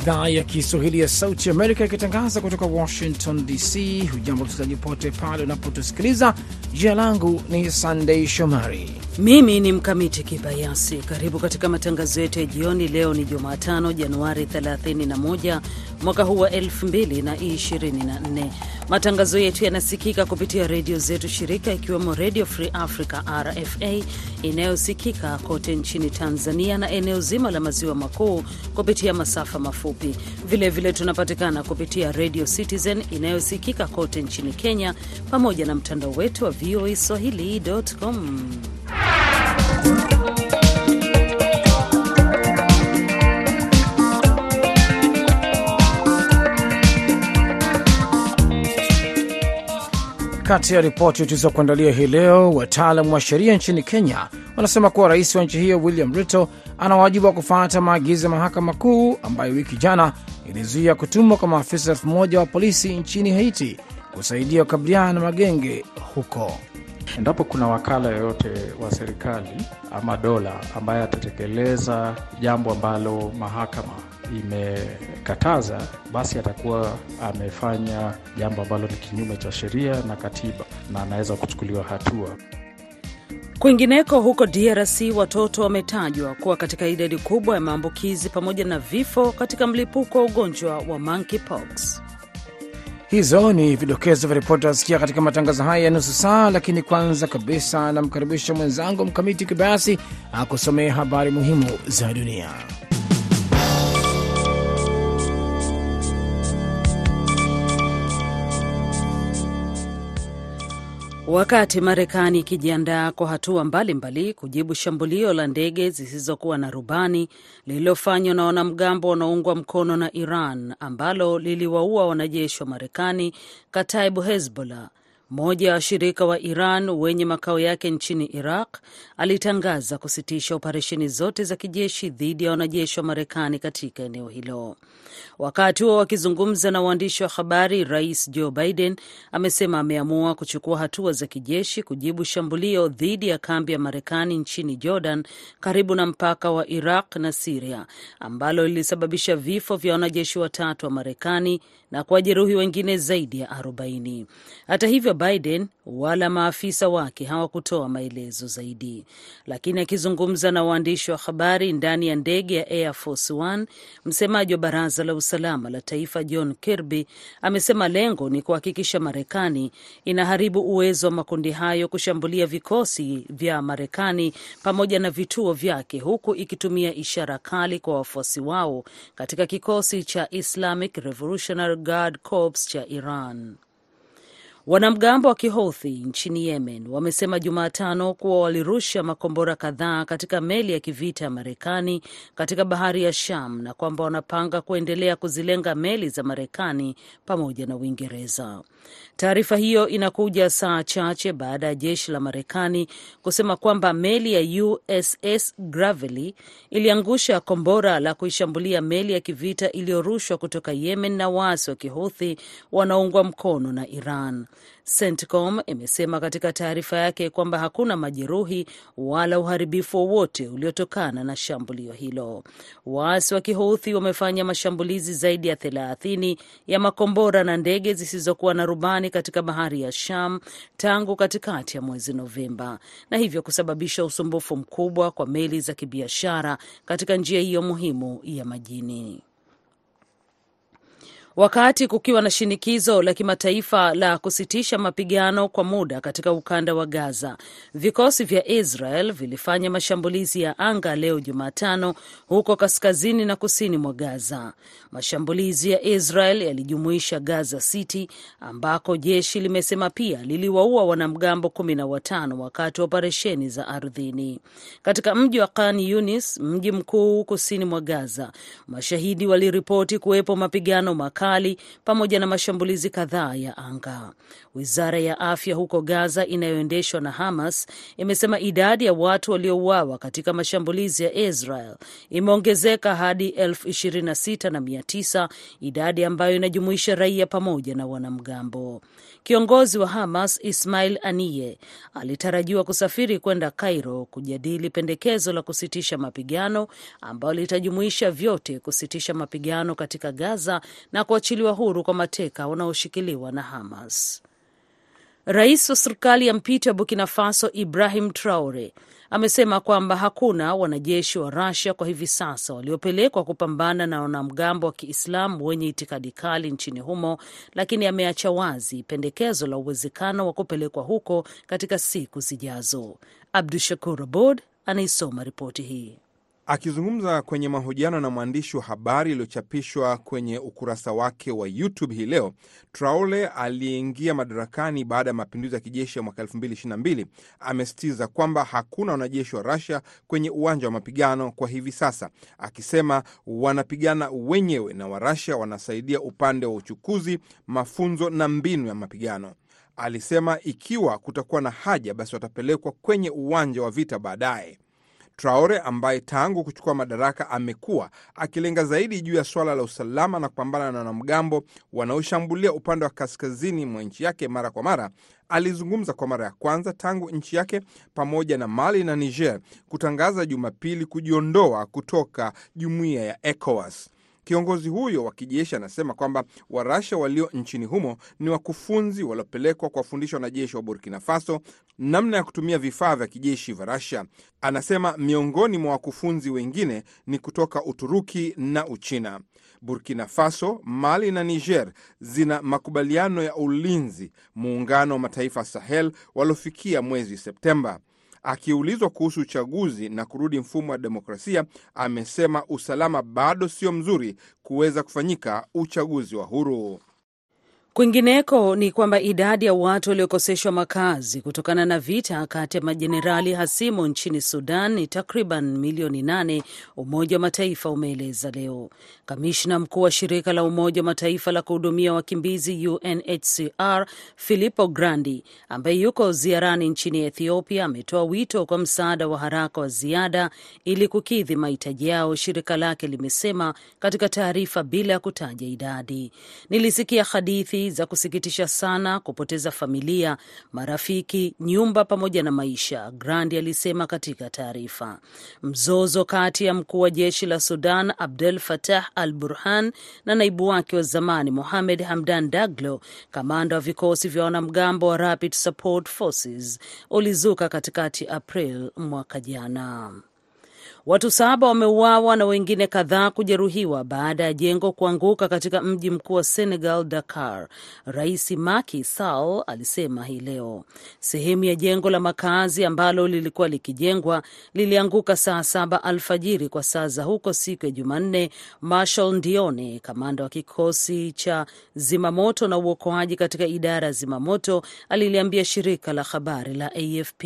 Idhaa ya Kiswahili ya Sauti Amerika ikitangaza kutoka Washington DC. Hujambo msikilizaji pote pale unapotusikiliza. Jina langu ni Sandei Shomari, mimi ni Mkamiti Kibayasi. Karibu katika matangazo yetu ya jioni. Leo ni Jumatano, Januari 31 mwaka huu wa 2024. Matangazo yetu yanasikika kupitia redio zetu shirika, ikiwemo Redio Free Africa RFA inayosikika kote nchini Tanzania na eneo zima la maziwa makuu kupitia masafa mafupi. Vilevile vile tunapatikana kupitia Radio Citizen inayosikika kote nchini Kenya, pamoja na mtandao wetu wa VOA Swahili.com. Kati ya ripoti tulizokuandalia hii leo, wataalam wa sheria nchini Kenya wanasema kuwa rais wa nchi hiyo William Ruto ana wajibu wa kufuata maagizo ya mahakama kuu ambayo wiki jana ilizuia kutumwa kwa maafisa elfu moja wa polisi nchini Haiti kusaidia kukabiliana na magenge huko. Endapo kuna wakala yoyote wa serikali ama dola ambaye atatekeleza jambo ambalo mahakama imekataza, basi atakuwa amefanya jambo ambalo ni kinyume cha sheria na katiba na anaweza kuchukuliwa hatua. Kwingineko huko DRC, watoto wametajwa kuwa katika idadi kubwa ya maambukizi pamoja na vifo katika mlipuko wa ugonjwa wa monkeypox. Hizo ni vidokezo vya ripoti nasikia katika matangazo haya ya nusu saa, lakini kwanza kabisa namkaribisha mwenzangu Mkamiti Kibayasi akusomea habari muhimu za dunia. Wakati Marekani ikijiandaa kwa hatua mbalimbali kujibu shambulio la ndege zisizokuwa na rubani lililofanywa na wanamgambo wanaoungwa mkono na Iran ambalo liliwaua wanajeshi wa Marekani, Kataibu Hezbollah, mmoja wa washirika wa Iran wenye makao yake nchini Iraq, alitangaza kusitisha operesheni zote za kijeshi dhidi ya wanajeshi wa Marekani katika eneo hilo. Wakati huo wakizungumza na waandishi wa habari, Rais Joe Biden amesema ameamua kuchukua hatua za kijeshi kujibu shambulio dhidi ya kambi ya Marekani nchini Jordan, karibu na mpaka wa Iraq na Siria, ambalo lilisababisha vifo vya wanajeshi watatu wa Marekani na kuwajeruhi wengine zaidi ya 40. Hata hivyo, Biden wala maafisa wake hawakutoa maelezo zaidi, lakini akizungumza na waandishi wa habari ndani ya ndege ya Air Force One, msemaji wa baraza la usalama la taifa John Kirby amesema lengo ni kuhakikisha Marekani inaharibu uwezo wa makundi hayo kushambulia vikosi vya Marekani pamoja na vituo vyake, huku ikitumia ishara kali kwa wafuasi wao katika kikosi cha Islamic Revolutionary Guard Corps cha Iran. Wanamgambo wa Kihouthi nchini Yemen wamesema Jumatano kuwa walirusha makombora kadhaa katika meli ya kivita ya Marekani katika bahari ya Sham na kwamba wanapanga kuendelea kuzilenga meli za Marekani pamoja na Uingereza. Taarifa hiyo inakuja saa chache baada ya jeshi la Marekani kusema kwamba meli ya USS Gravely iliangusha kombora la kuishambulia meli ya kivita iliyorushwa kutoka Yemen na waasi wa Kihuthi wanaoungwa mkono na Iran. CENTCOM imesema katika taarifa yake kwamba hakuna majeruhi wala uharibifu wowote uliotokana na shambulio hilo. Waasi wa Kihouthi wamefanya mashambulizi zaidi ya thelathini ya makombora na ndege zisizokuwa na rubani katika bahari ya Sham tangu katikati ya mwezi Novemba, na hivyo kusababisha usumbufu mkubwa kwa meli za kibiashara katika njia hiyo muhimu ya majini. Wakati kukiwa na shinikizo la kimataifa la kusitisha mapigano kwa muda katika ukanda wa Gaza, vikosi vya Israel vilifanya mashambulizi ya anga leo Jumatano huko kaskazini na kusini mwa Gaza. Mashambulizi ya Israel yalijumuisha Gaza City ambako jeshi limesema pia liliwaua wanamgambo kumi na watano wakati wa operesheni za ardhini. Katika mji wa Khan Yunis, mji mkuu kusini mwa Gaza, mashahidi waliripoti kuwepo mapigano makali kali pamoja na mashambulizi kadhaa ya anga. Wizara ya afya huko Gaza inayoendeshwa na Hamas imesema idadi ya watu waliouawa katika mashambulizi ya Israel imeongezeka hadi elfu ishirini na sita na mia tisa, idadi ambayo inajumuisha raia pamoja na wanamgambo. Kiongozi wa Hamas Ismail Aniye alitarajiwa kusafiri kwenda Cairo kujadili pendekezo la kusitisha mapigano ambalo litajumuisha vyote, kusitisha mapigano katika Gaza na kuachiliwa huru kwa mateka wanaoshikiliwa na Hamas. Rais wa serikali ya mpito ya Burkina Faso Ibrahim Traore amesema kwamba hakuna wanajeshi wa Russia kwa hivi sasa waliopelekwa kupambana na wanamgambo wa Kiislamu wenye itikadi kali nchini humo, lakini ameacha wazi pendekezo la uwezekano wa kupelekwa huko katika siku zijazo. Abdu Shakur Abod anaisoma ripoti hii. Akizungumza kwenye mahojiano na mwandishi wa habari iliyochapishwa kwenye ukurasa wake wa YouTube hii leo, Traore aliyeingia madarakani baada ya mapinduzi ya kijeshi ya mwaka 2022 amesitiza kwamba hakuna wanajeshi wa Russia kwenye uwanja wa mapigano kwa hivi sasa, akisema wanapigana wenyewe na Warusia wanasaidia upande wa uchukuzi, mafunzo na mbinu ya mapigano. Alisema ikiwa kutakuwa na haja, basi watapelekwa kwenye uwanja wa vita baadaye. Traore ambaye tangu kuchukua madaraka amekuwa akilenga zaidi juu ya swala la usalama na kupambana na wanamgambo wanaoshambulia upande wa kaskazini mwa nchi yake mara kwa mara, alizungumza kwa mara ya kwanza tangu nchi yake pamoja na Mali na Niger kutangaza Jumapili kujiondoa kutoka jumuiya ya ECOWAS. Kiongozi huyo wa kijeshi anasema kwamba Warasha walio nchini humo ni wakufunzi waliopelekwa kuwafundisha wanajeshi wa Burkina Faso namna ya kutumia vifaa vya kijeshi vya Rasia. Anasema miongoni mwa wakufunzi wengine ni kutoka Uturuki na Uchina. Burkina Faso, Mali na Niger zina makubaliano ya ulinzi muungano wa mataifa Sahel waliofikia mwezi Septemba. Akiulizwa kuhusu uchaguzi na kurudi mfumo wa demokrasia, amesema usalama bado sio mzuri kuweza kufanyika uchaguzi wa huru. Kwingineko ni kwamba idadi ya watu waliokoseshwa makazi kutokana na vita kati ya majenerali hasimu nchini Sudan ni takriban milioni nane, Umoja wa Mataifa umeeleza leo. Kamishna mkuu wa shirika la Umoja wa Mataifa la kuhudumia wakimbizi UNHCR Filippo Grandi, ambaye yuko ziarani nchini Ethiopia, ametoa wito kwa msaada wa haraka wa ziada ili kukidhi mahitaji yao, shirika lake limesema katika taarifa bila ya kutaja idadi. Nilisikia hadithi za kusikitisha sana kupoteza familia, marafiki, nyumba pamoja na maisha, Grandi alisema katika taarifa. Mzozo kati ya mkuu wa jeshi la Sudan Abdel Fattah al Burhan na naibu wake wa zamani Mohamed Hamdan Daglo, kamanda wa vikosi vya wanamgambo wa Rapid Support Forces, ulizuka katikati April mwaka jana. Watu saba wameuawa na wengine kadhaa kujeruhiwa baada ya jengo kuanguka katika mji mkuu wa Senegal, Dakar. Rais Macky Sall alisema hii leo sehemu ya jengo la makazi ambalo lilikuwa likijengwa lilianguka saa saba alfajiri kwa saa za huko siku ya Jumanne. Marshal Ndione, kamanda wa kikosi cha zimamoto na uokoaji katika idara ya zimamoto, aliliambia shirika la habari la AFP.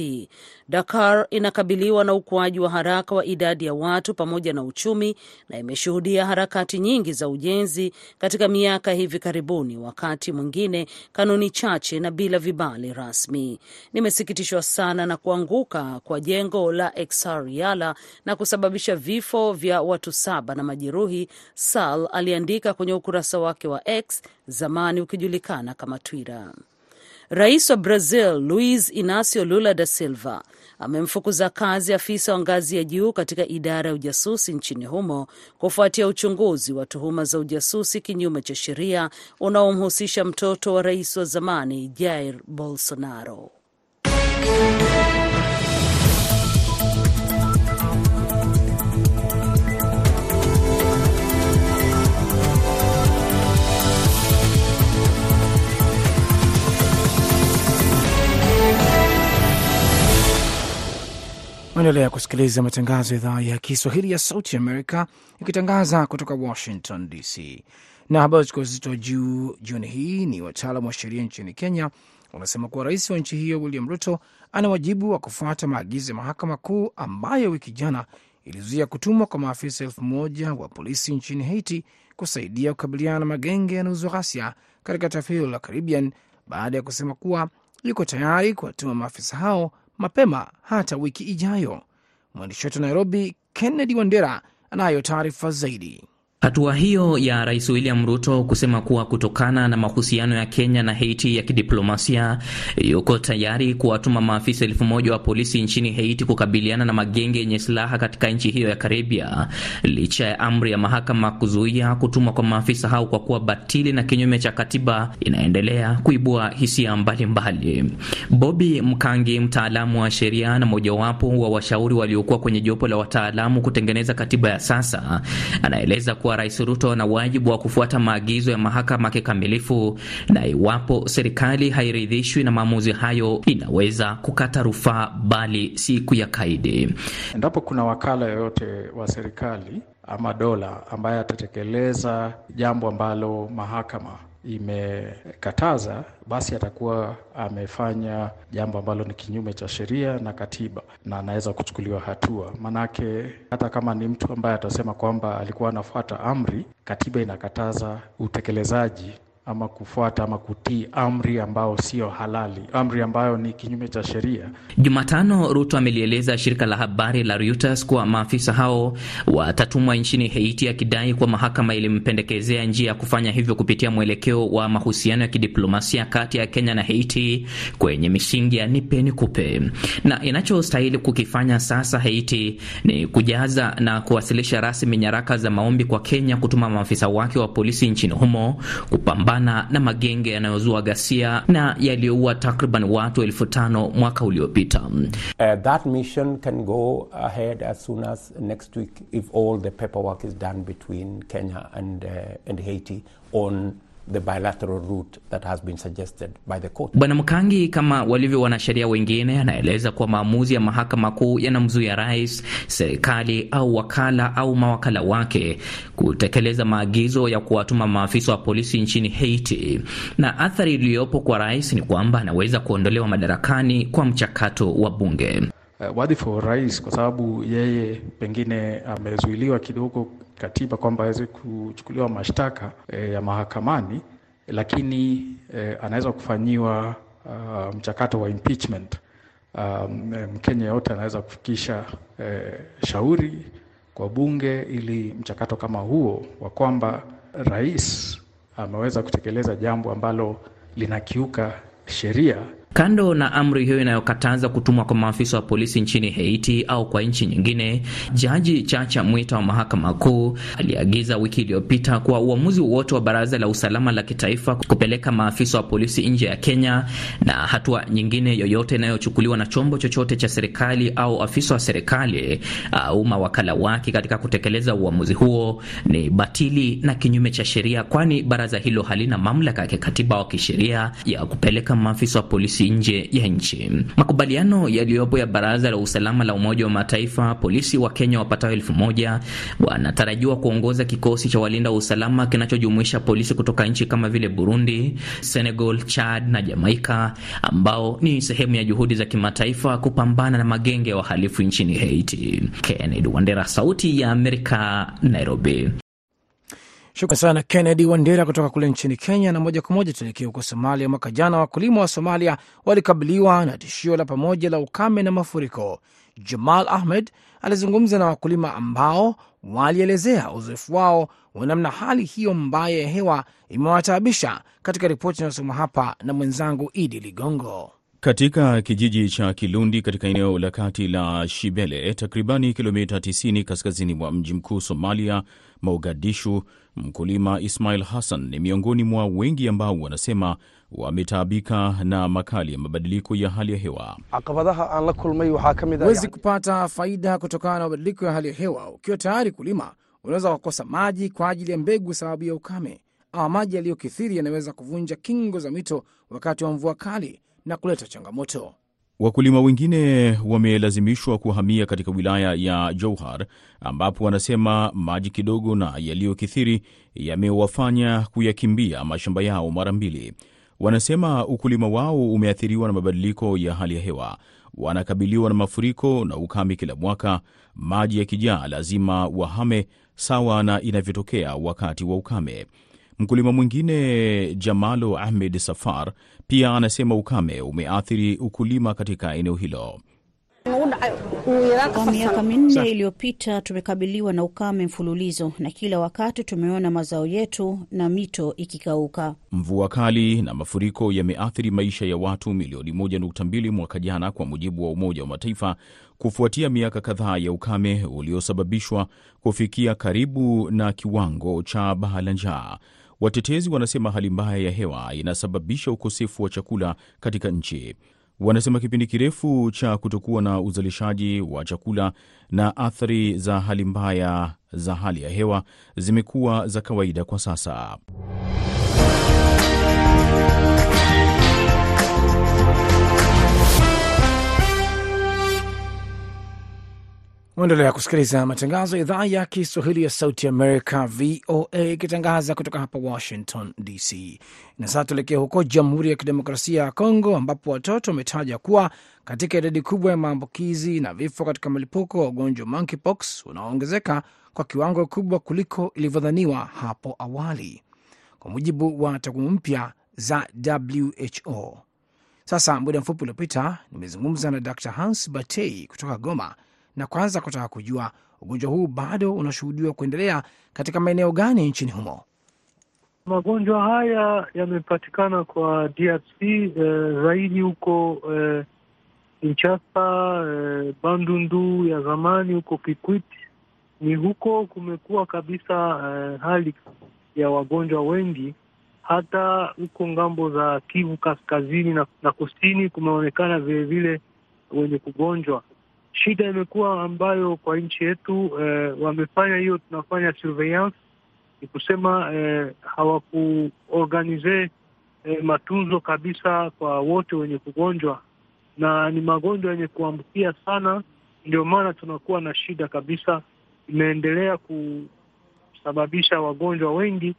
Dakar inakabiliwa na ukuaji wa haraka wa idadi ya watu pamoja na uchumi na imeshuhudia harakati nyingi za ujenzi katika miaka hivi karibuni, wakati mwingine kanuni chache na bila vibali rasmi. Nimesikitishwa sana na kuanguka kwa jengo la Exariala na kusababisha vifo vya watu saba na majeruhi, Sal aliandika kwenye ukurasa wake wa X, zamani ukijulikana kama Twitter. Rais wa Brazil Luiz Inacio Lula da Silva amemfukuza kazi afisa wa ngazi ya juu katika idara ya ujasusi nchini humo kufuatia uchunguzi wa tuhuma za ujasusi kinyume cha sheria unaomhusisha mtoto wa rais wa zamani Jair Bolsonaro. Unaendelea kusikiliza matangazo ya idhaa ya Kiswahili ya Sauti Amerika ikitangaza kutoka Washington DC. Na habari chukua uzito juu jioni hii ni wataalam wa sheria nchini Kenya wanasema kuwa rais wa nchi hiyo William Ruto ana wajibu wa kufuata maagizo ya mahakama kuu ambayo wiki jana ilizuia kutumwa kwa maafisa elfu moja wa polisi nchini Haiti kusaidia kukabiliana na magenge yanauzwa ghasia katika taifa hilo la Caribbean baada ya kusema kuwa yuko tayari kuwatuma maafisa hao mapema hata wiki ijayo. Mwandishi wetu Nairobi, Kennedy Wandera, anayo taarifa zaidi. Hatua hiyo ya Rais William Ruto kusema kuwa kutokana na mahusiano ya Kenya na Haiti ya kidiplomasia yuko tayari kuwatuma maafisa elfu moja wa polisi nchini Haiti kukabiliana na magenge yenye silaha katika nchi hiyo ya Karibia, licha ya amri ya mahakama kuzuia kutumwa kwa maafisa hao kwa kuwa batili na kinyume cha katiba, inaendelea kuibua hisia mbalimbali. Bobby Mkangi, mtaalamu wa sheria na mojawapo wa washauri waliokuwa kwenye jopo la wataalamu kutengeneza katiba ya sasa, anaeleza kuwa Rais Ruto ana wajibu wa kufuata maagizo ya mahakama kikamilifu, na iwapo serikali hairidhishwi na maamuzi hayo inaweza kukata rufaa, bali si kuyakaidi. Endapo kuna wakala yoyote wa serikali ama dola ambaye atatekeleza jambo ambalo mahakama imekataza, basi atakuwa amefanya jambo ambalo ni kinyume cha sheria na katiba na anaweza kuchukuliwa hatua. Manake hata kama ni mtu ambaye atasema kwamba alikuwa anafuata amri, katiba inakataza utekelezaji ama kufuata ama kutii amri ambayo siyo halali, amri ambayo ni kinyume cha sheria. Jumatano, Ruto amelieleza shirika la habari la Reuters kuwa maafisa hao watatumwa nchini Haiti, akidai kuwa mahakama ilimpendekezea njia ya kufanya hivyo kupitia mwelekeo wa mahusiano ya kidiplomasia kati ya Kenya na Haiti kwenye misingi ya nipe nikupe, na inachostahili kukifanya sasa Haiti ni kujaza na kuwasilisha rasmi nyaraka za maombi kwa Kenya kutuma maafisa wake wa polisi nchini humo kupambana na magenge yanayozua ghasia na yaliyoua takriban watu elfu tano mwaka uliopita. Uh, that mission can go ahead as soon as next week if all the paperwork is done between Kenya and, uh, and Haiti on the bilateral route that has been suggested by the court. Bwana Mkangi, kama walivyo wanasheria wengine, anaeleza kuwa maamuzi ya mahakama kuu yanamzuia rais, serikali au wakala au mawakala wake kutekeleza maagizo ya kuwatuma maafisa wa polisi nchini Haiti, na athari iliyopo kwa rais ni kwamba anaweza kuondolewa madarakani kwa mchakato wa bunge. Uh, wadhifa wa rais, kwa sababu yeye pengine amezuiliwa kidogo katiba kwamba aweze kuchukuliwa mashtaka e, ya mahakamani, lakini e, anaweza kufanyiwa uh, mchakato wa impeachment. Um, Mkenya yote anaweza kufikisha e, shauri kwa bunge ili mchakato kama huo wa kwamba rais ameweza kutekeleza jambo ambalo linakiuka sheria Kando na amri hiyo inayokataza kutumwa kwa maafisa wa polisi nchini Haiti au kwa nchi nyingine, Jaji Chacha Mwita wa mahakama kuu aliagiza wiki iliyopita kuwa uamuzi wowote wa baraza la usalama la kitaifa kupeleka maafisa wa polisi nje ya Kenya na hatua nyingine yoyote inayochukuliwa na chombo chochote cha serikali au afisa wa serikali au mawakala wake katika kutekeleza uamuzi huo ni batili na kinyume cha sheria, kwani baraza hilo halina mamlaka ya kikatiba au kisheria ya kupeleka maafisa wa polisi nje ya nchi. Makubaliano yaliyopo ya Baraza la Usalama la Umoja wa Mataifa, polisi wa Kenya wapatao elfu moja wanatarajiwa kuongoza kikosi cha walinda usalama kinachojumuisha polisi kutoka nchi kama vile Burundi, Senegal, Chad na Jamaika, ambao ni sehemu ya juhudi za kimataifa kupambana na magenge ya wahalifu nchini Haiti. Kennedy Wandera, Sauti ya Amerika, Nairobi. Shukran sana Kennedy Wandera kutoka kule nchini Kenya. Na moja kwa moja tuelekea huko Somalia. Mwaka jana wakulima wa Somalia walikabiliwa na tishio la pamoja la ukame na mafuriko. Jamal Ahmed alizungumza na wakulima ambao walielezea uzoefu wao wa namna hali hiyo mbaya ya hewa imewataabisha, katika ripoti inayosoma hapa na mwenzangu Idi Ligongo. Katika kijiji cha Kilundi katika eneo la kati la Shibele, takribani kilomita 90 kaskazini mwa mji mkuu Somalia, Mogadishu, mkulima Ismail Hassan ni miongoni mwa wengi ambao wanasema wametaabika na makali ya mabadiliko ya hali ya hewa. Huwezi kupata faida kutokana na mabadiliko ya hali ya hewa. Ukiwa tayari kulima, unaweza kukosa maji kwa ajili ya mbegu sababu ya ukame, ama maji yaliyokithiri yanaweza kuvunja kingo za mito wakati wa mvua kali na kuleta changamoto. Wakulima wengine wamelazimishwa kuhamia katika wilaya ya Jowhar ambapo wanasema maji kidogo na yaliyokithiri yamewafanya kuyakimbia mashamba yao mara mbili. Wanasema ukulima wao umeathiriwa na mabadiliko ya hali ya hewa. wanakabiliwa na mafuriko na ukame kila mwaka. Maji yakijaa lazima wahame, sawa na inavyotokea wakati wa ukame. Mkulima mwingine Jamalo Ahmed Safar pia anasema ukame umeathiri ukulima katika eneo hilo. Kwa miaka minne iliyopita tumekabiliwa na ukame mfululizo, na kila wakati tumeona mazao yetu na mito ikikauka. Mvua kali na mafuriko yameathiri maisha ya watu milioni 1.2 mwaka jana, kwa mujibu wa Umoja wa Mataifa, kufuatia miaka kadhaa ya ukame uliosababishwa kufikia karibu na kiwango cha baa la njaa. Watetezi wanasema hali mbaya ya hewa inasababisha ukosefu wa chakula katika nchi. Wanasema kipindi kirefu cha kutokuwa na uzalishaji wa chakula na athari za hali mbaya za hali ya hewa zimekuwa za kawaida kwa sasa. Unaendelea kusikiliza matangazo ya idhaa ya Kiswahili ya Sauti Amerika, VOA, ikitangaza kutoka hapa Washington DC. Na sasa tuelekee huko Jamhuri ya Kidemokrasia ya Kongo, ambapo watoto wametaja kuwa katika idadi kubwa ya maambukizi na vifo katika mlipuko wa ugonjwa monkeypox unaoongezeka kwa kiwango kikubwa kuliko ilivyodhaniwa hapo awali, kwa mujibu wa takwimu mpya za WHO. Sasa muda mfupi uliopita nimezungumza na Dr Hans Batei kutoka Goma na kwanza kutaka kujua ugonjwa huu bado unashuhudiwa kuendelea katika maeneo gani nchini humo. Magonjwa haya yamepatikana kwa DRC eh, zaidi huko eh, Kinshasa eh, Bandundu ya zamani huko Kikwit. Ni huko kumekuwa kabisa eh, hali ya wagonjwa wengi. Hata huko ng'ambo za Kivu kaskazini na, na kusini kumeonekana vilevile wenye kugonjwa shida imekuwa ambayo kwa nchi yetu eh, wamefanya hiyo, tunafanya surveillance, ni kusema eh, hawakuorganize eh, matunzo kabisa kwa wote wenye kugonjwa, na ni magonjwa yenye kuambukia sana. Ndio maana tunakuwa na shida kabisa, imeendelea kusababisha wagonjwa wengi,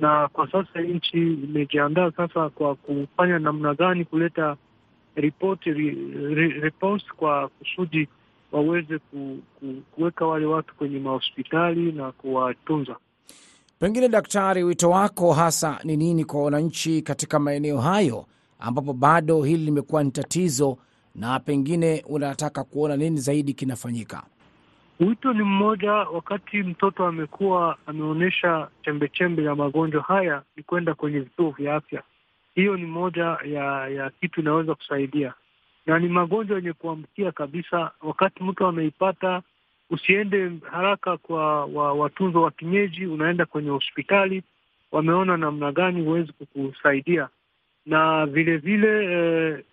na kwa sasa nchi imejiandaa sasa kwa kufanya namna gani kuleta ripoti repost kwa kusudi waweze ku, ku, kuweka wale watu kwenye mahospitali na kuwatunza. Pengine daktari, wito wako hasa ni nini kwa wananchi katika maeneo hayo ambapo bado hili limekuwa ni tatizo, na pengine unataka kuona nini zaidi kinafanyika? Wito ni mmoja, wakati mtoto amekuwa ameonyesha chembechembe ya magonjwa haya, ni kwenda kwenye vituo vya afya hiyo ni moja ya ya kitu inaweza kusaidia, na ni magonjwa yenye kuambukia kabisa. Wakati mtu ameipata, usiende haraka kwa wa, watunzo wa kienyeji, unaenda kwenye hospitali, wameona namna gani huwezi kukusaidia. Na vile vile eh,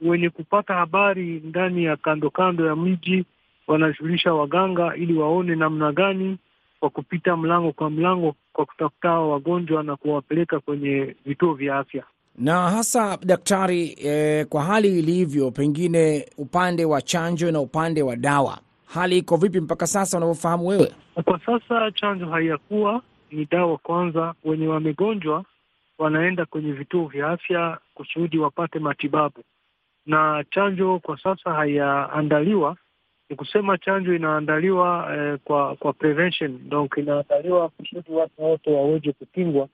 wenye kupata habari ndani ya kando kando ya mji wanajulisha waganga, ili waone namna gani kwa kupita mlango kwa mlango kwa kutafuta hao wagonjwa na kuwapeleka kwenye vituo vya afya na hasa daktari, eh, kwa hali ilivyo, pengine upande wa chanjo na upande wa dawa, hali iko vipi mpaka sasa unavyofahamu wewe? Kwa sasa chanjo haiyakuwa, ni dawa kwanza. Wenye wamegonjwa wanaenda kwenye vituo vya afya kusudi wapate matibabu, na chanjo kwa sasa haiyaandaliwa. Ni kusema chanjo inaandaliwa eh, kwa kwa prevention, donc inaandaliwa kusudi watu wote waweze kupingwa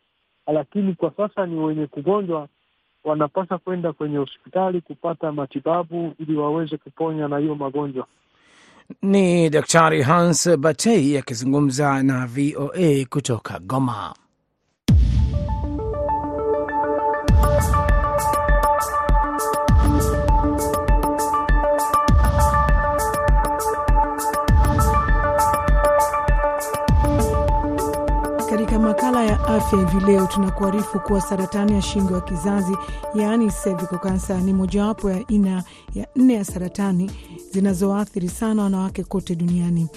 lakini kwa sasa ni wenye kugonjwa wanapaswa kwenda kwenye hospitali kupata matibabu ili waweze kuponya na hiyo magonjwa. Ni Daktari Hans Batei akizungumza na VOA kutoka Goma. Afya hivi leo tunakuarifu kuwa saratani ya shingo ya kizazi yaani cervical cancer ni mojawapo ya aina ya nne ya saratani zinazoathiri sana wanawake kote duniani.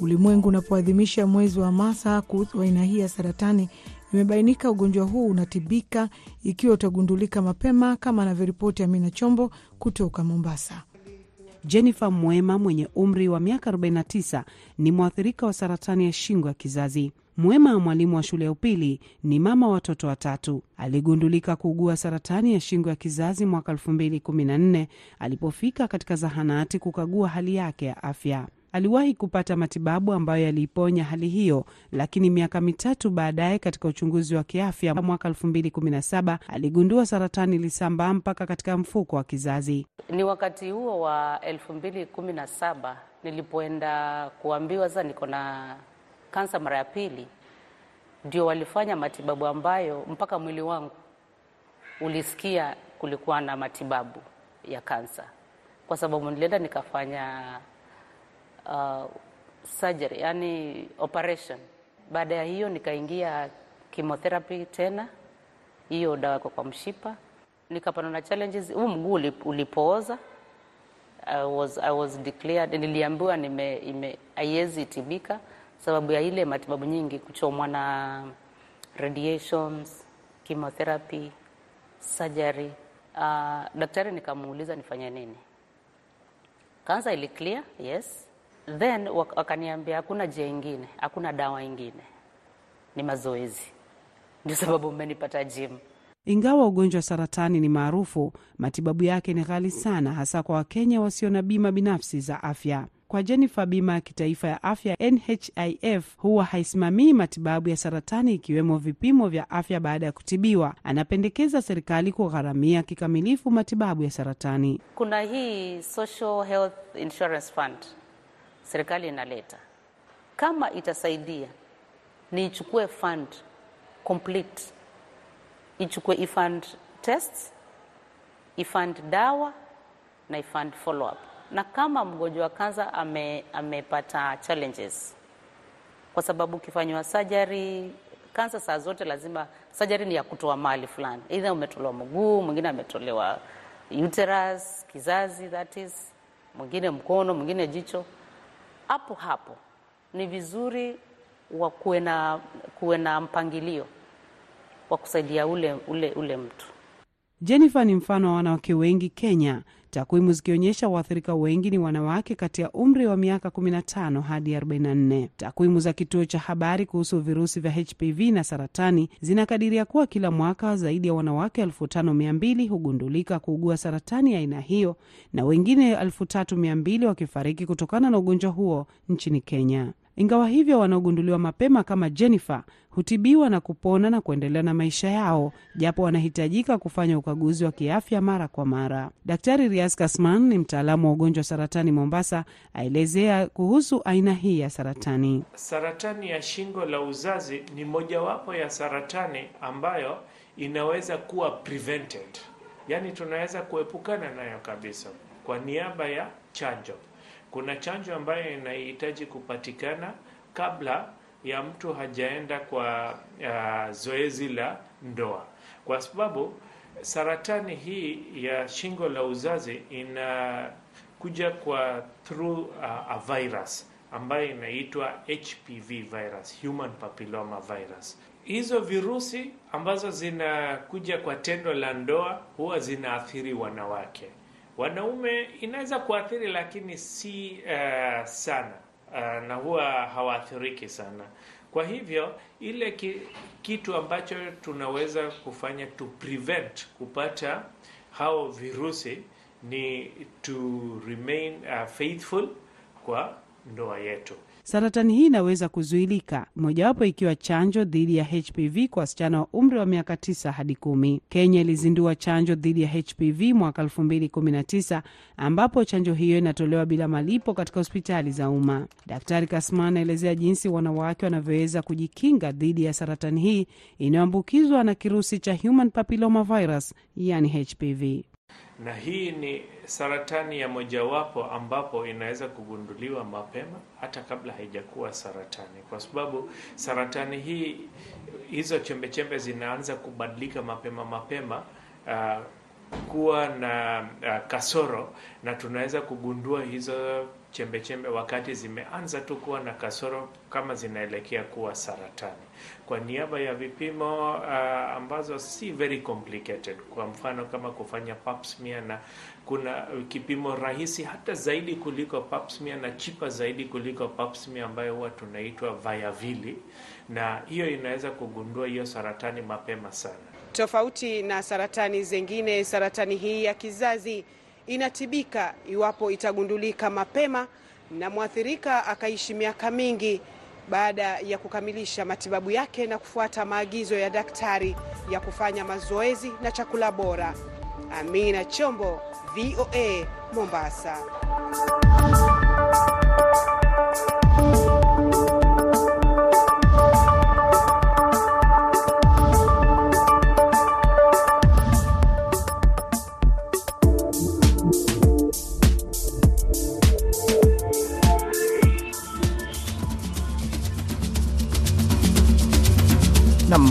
Ulimwengu unapoadhimisha mwezi wa hamasa kuhusu aina hii ya saratani, imebainika ugonjwa huu unatibika ikiwa utagundulika mapema, kama anavyoripoti Amina Chombo kutoka Mombasa. Jennifer Mwema mwenye umri wa miaka 49 ni mwathirika wa saratani ya shingo ya kizazi. Mwema, mwalimu wa shule ya upili, ni mama watoto watatu. Aligundulika kuugua saratani ya shingo ya kizazi mwaka 2014 alipofika katika zahanati kukagua hali yake ya afya. Aliwahi kupata matibabu ambayo yaliiponya hali hiyo, lakini miaka mitatu baadaye, katika uchunguzi wa kiafya mwaka 2017 aligundua saratani ilisambaa mpaka katika mfuko wa kizazi. Ni wakati huo wa 2017 nilipoenda kuambiwa sasa niko na kansa mara ya pili, ndio walifanya matibabu ambayo mpaka mwili wangu ulisikia kulikuwa na matibabu ya kansa, kwa sababu nilienda nikafanya uh, surgery, yani operation. Baada ya hiyo nikaingia chemotherapy tena, hiyo dawa kwa, kwa mshipa, nikapana na challenges. Huu mguu ulipooza, I was, I was declared, niliambiwa haiwezi tibika sababu ya ile matibabu nyingi, kuchomwa na radiations, chemotherapy, surgery. Uh, daktari nikamuuliza nifanye nini. Kansa ili clear, yes. Then wakaniambia hakuna njia ingine, hakuna dawa ingine, ni mazoezi. Ndio sababu umenipata gym. Ingawa ugonjwa wa saratani ni maarufu, matibabu yake ni ghali sana, hasa kwa Wakenya wasio na bima binafsi za afya. Kwa Jennifer, bima ya kitaifa ya afya NHIF huwa haisimamii matibabu ya saratani ikiwemo vipimo vya afya baada ya kutibiwa. Anapendekeza serikali kugharamia kikamilifu matibabu ya saratani. Kuna hii Social Health Insurance Fund serikali inaleta, kama itasaidia ni ichukue fund complete, ichukue ifund tests, ifund dawa na ifund follow up na kama mgonjwa wa kansa ame, amepata challenges, kwa sababu ukifanywa surgery kansa, saa zote lazima surgery ni ya kutoa mali fulani, either umetolewa mguu, mwingine ametolewa uterus, kizazi that is, mwingine mkono, mwingine jicho. Hapo hapo ni vizuri wa kuwe na kuwe na mpangilio wa kusaidia ule, ule, ule mtu. Jennifer ni mfano wa wanawake wengi Kenya, takwimu zikionyesha waathirika wengi ni wanawake kati ya umri wa miaka 15 hadi 44. Takwimu za kituo cha habari kuhusu virusi vya HPV na saratani zinakadiria kuwa kila mwaka zaidi ya wanawake 5200 hugundulika kuugua saratani ya aina hiyo na wengine 3200 wakifariki kutokana na ugonjwa huo nchini Kenya. Ingawa hivyo, wanaogunduliwa mapema kama Jennifer hutibiwa na kupona na kuendelea na maisha yao, japo wanahitajika kufanya ukaguzi wa kiafya mara kwa mara. Daktari Riaz Kasman ni mtaalamu wa ugonjwa wa saratani Mombasa, aelezea kuhusu aina hii ya saratani. Saratani ya shingo la uzazi ni mojawapo ya saratani ambayo inaweza kuwa prevented, yaani tunaweza kuepukana nayo kabisa kwa niaba ya chanjo. Kuna chanjo ambayo inahitaji kupatikana kabla ya mtu hajaenda kwa uh, zoezi la ndoa, kwa sababu saratani hii ya shingo la uzazi inakuja kwa through uh, a virus ambayo inaitwa HPV virus, human papilloma virus. Hizo virusi ambazo zinakuja kwa tendo la ndoa huwa zinaathiri wanawake. Wanaume inaweza kuathiri lakini si uh, sana uh, na huwa hawaathiriki sana. Kwa hivyo ile ki, kitu ambacho tunaweza kufanya to prevent kupata hao virusi ni to remain uh, faithful kwa ndoa yetu. Saratani hii inaweza kuzuilika, mojawapo ikiwa chanjo dhidi ya HPV kwa wasichana wa umri wa miaka 9 hadi kumi. Kenya ilizindua chanjo dhidi ya HPV mwaka 2019 ambapo chanjo hiyo inatolewa bila malipo katika hospitali za umma. Daktari Kasman anaelezea jinsi wanawake wanavyoweza kujikinga dhidi ya saratani hii inayoambukizwa na kirusi cha human papilloma virus, yani HPV na hii ni saratani ya mojawapo ambapo inaweza kugunduliwa mapema hata kabla haijakuwa saratani, kwa sababu saratani hii, hizo chembechembe zinaanza kubadilika mapema mapema, uh, kuwa na uh, kasoro, na tunaweza kugundua hizo chembe chembe wakati zimeanza tu kuwa na kasoro kama zinaelekea kuwa saratani, kwa niaba ya vipimo uh, ambazo si very complicated. Kwa mfano kama kufanya pap smear, na kuna kipimo rahisi hata zaidi kuliko pap smear na chipa zaidi kuliko pap smear ambayo huwa tunaitwa Viavili, na hiyo inaweza kugundua hiyo saratani mapema sana. Tofauti na saratani zingine, saratani hii ya kizazi inatibika iwapo itagundulika mapema na mwathirika akaishi miaka mingi baada ya kukamilisha matibabu yake na kufuata maagizo ya daktari ya kufanya mazoezi na chakula bora. Amina Chombo, VOA, Mombasa.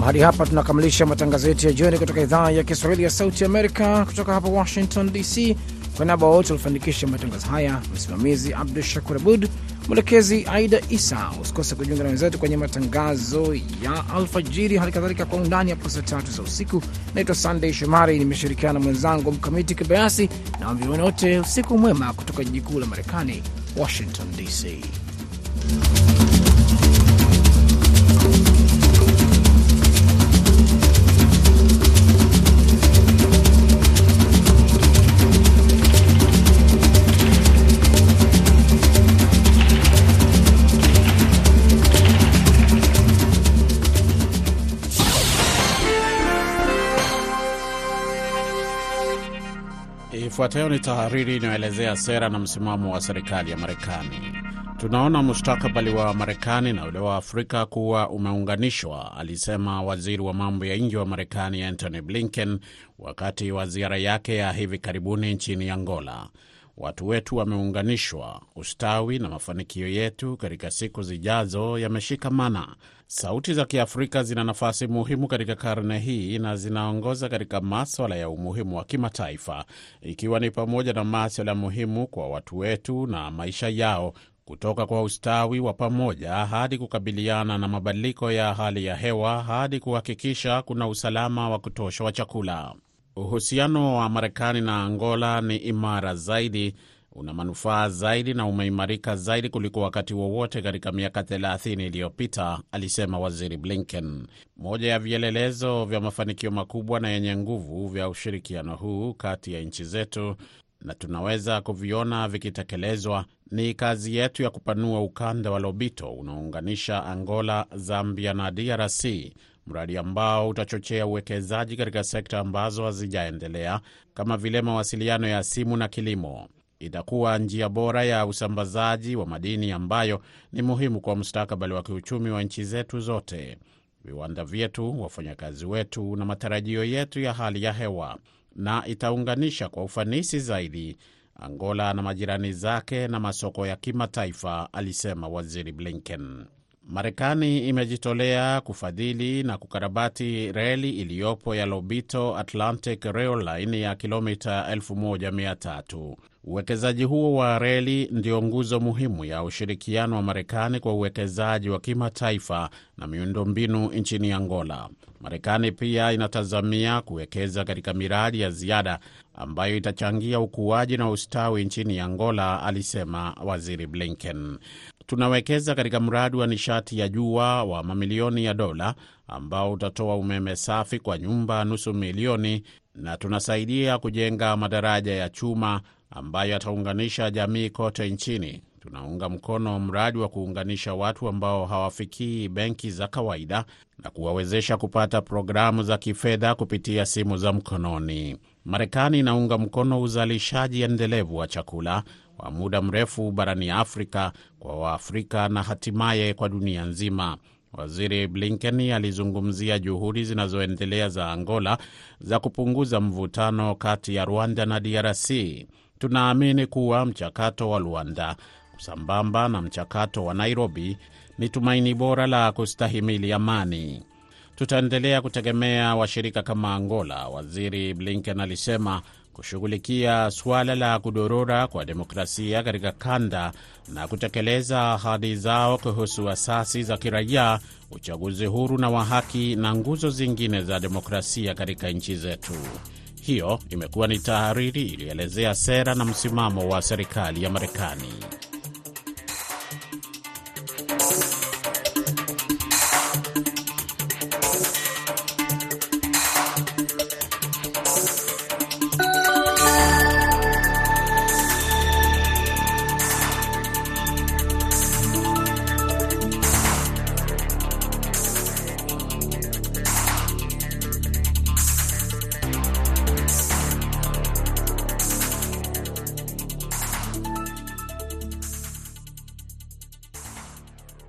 Hadi hapa tunakamilisha matangazo yetu ya jioni kutoka idhaa ya Kiswahili ya Sauti Amerika kutoka hapa Washington DC. Kwa niaba wote walifanikisha matangazo haya, msimamizi Abdu Shakur Abud, mwelekezi Aida Isa. Usikose kujiunga na wenzetu kwenye matangazo ya alfajiri, hali kadhalika kwa undani hapo saa tatu za usiku. Naitwa Sandey Shomari, nimeshirikiana na mwenzangu Mkamiti Kibayasi na wamvioni wote. Usiku mwema kutoka jiji kuu la Marekani, Washington DC. Ifuatayo ni tahariri inayoelezea sera na msimamo wa serikali ya Marekani. Tunaona mustakabali wa Marekani na ule wa Afrika kuwa umeunganishwa, alisema waziri wa mambo ya nje wa Marekani Antony Blinken wakati wa ziara yake ya hivi karibuni nchini Angola. Watu wetu wameunganishwa. Ustawi na mafanikio yetu katika siku zijazo yameshikamana. Sauti za Kiafrika zina nafasi muhimu katika karne hii na zinaongoza katika maswala ya umuhimu wa kimataifa, ikiwa ni pamoja na maswala muhimu kwa watu wetu na maisha yao, kutoka kwa ustawi wa pamoja hadi kukabiliana na mabadiliko ya hali ya hewa hadi kuhakikisha kuna usalama wa kutosha wa chakula. Uhusiano wa Marekani na Angola ni imara zaidi, una manufaa zaidi na umeimarika zaidi kuliko wakati wowote katika miaka 30 iliyopita, alisema Waziri Blinken. Moja ya vielelezo vya mafanikio makubwa na yenye nguvu vya ushirikiano huu kati ya nchi zetu na tunaweza kuviona vikitekelezwa ni kazi yetu ya kupanua ukanda wa Lobito unaounganisha Angola, Zambia na DRC, mradi ambao utachochea uwekezaji katika sekta ambazo hazijaendelea kama vile mawasiliano ya simu na kilimo. Itakuwa njia bora ya usambazaji wa madini ambayo ni muhimu kwa mustakabali wa kiuchumi wa nchi zetu zote, viwanda vyetu, wafanyakazi wetu na matarajio yetu ya hali ya hewa, na itaunganisha kwa ufanisi zaidi Angola na majirani zake na masoko ya kimataifa, alisema Waziri Blinken. Marekani imejitolea kufadhili na kukarabati reli iliyopo ya Lobito Atlantic Rail Line ya kilomita 1300. Uwekezaji huo wa reli ndio nguzo muhimu ya ushirikiano wa Marekani kwa uwekezaji wa kimataifa na miundombinu nchini Angola. Marekani pia inatazamia kuwekeza katika miradi ya ziada ambayo itachangia ukuaji na ustawi nchini Angola, alisema Waziri Blinken. Tunawekeza katika mradi wa nishati ya jua wa mamilioni ya dola ambao utatoa umeme safi kwa nyumba nusu milioni, na tunasaidia kujenga madaraja ya chuma ambayo yataunganisha jamii kote nchini. Tunaunga mkono mradi wa kuunganisha watu ambao hawafikii benki za kawaida na kuwawezesha kupata programu za kifedha kupitia simu za mkononi. Marekani inaunga mkono uzalishaji endelevu wa chakula wa muda mrefu barani Afrika kwa Waafrika na hatimaye kwa dunia nzima. Waziri Blinken alizungumzia juhudi zinazoendelea za Angola za kupunguza mvutano kati ya Rwanda na DRC. Tunaamini kuwa mchakato wa Luanda sambamba na mchakato wa Nairobi ni tumaini bora la kustahimili amani. Tutaendelea kutegemea washirika kama Angola, Waziri Blinken alisema, kushughulikia suala la kudorora kwa demokrasia katika kanda na kutekeleza ahadi zao kuhusu asasi za kiraia, uchaguzi huru na wa haki na nguzo zingine za demokrasia katika nchi zetu. Hiyo imekuwa ni tahariri iliyoelezea sera na msimamo wa serikali ya Marekani.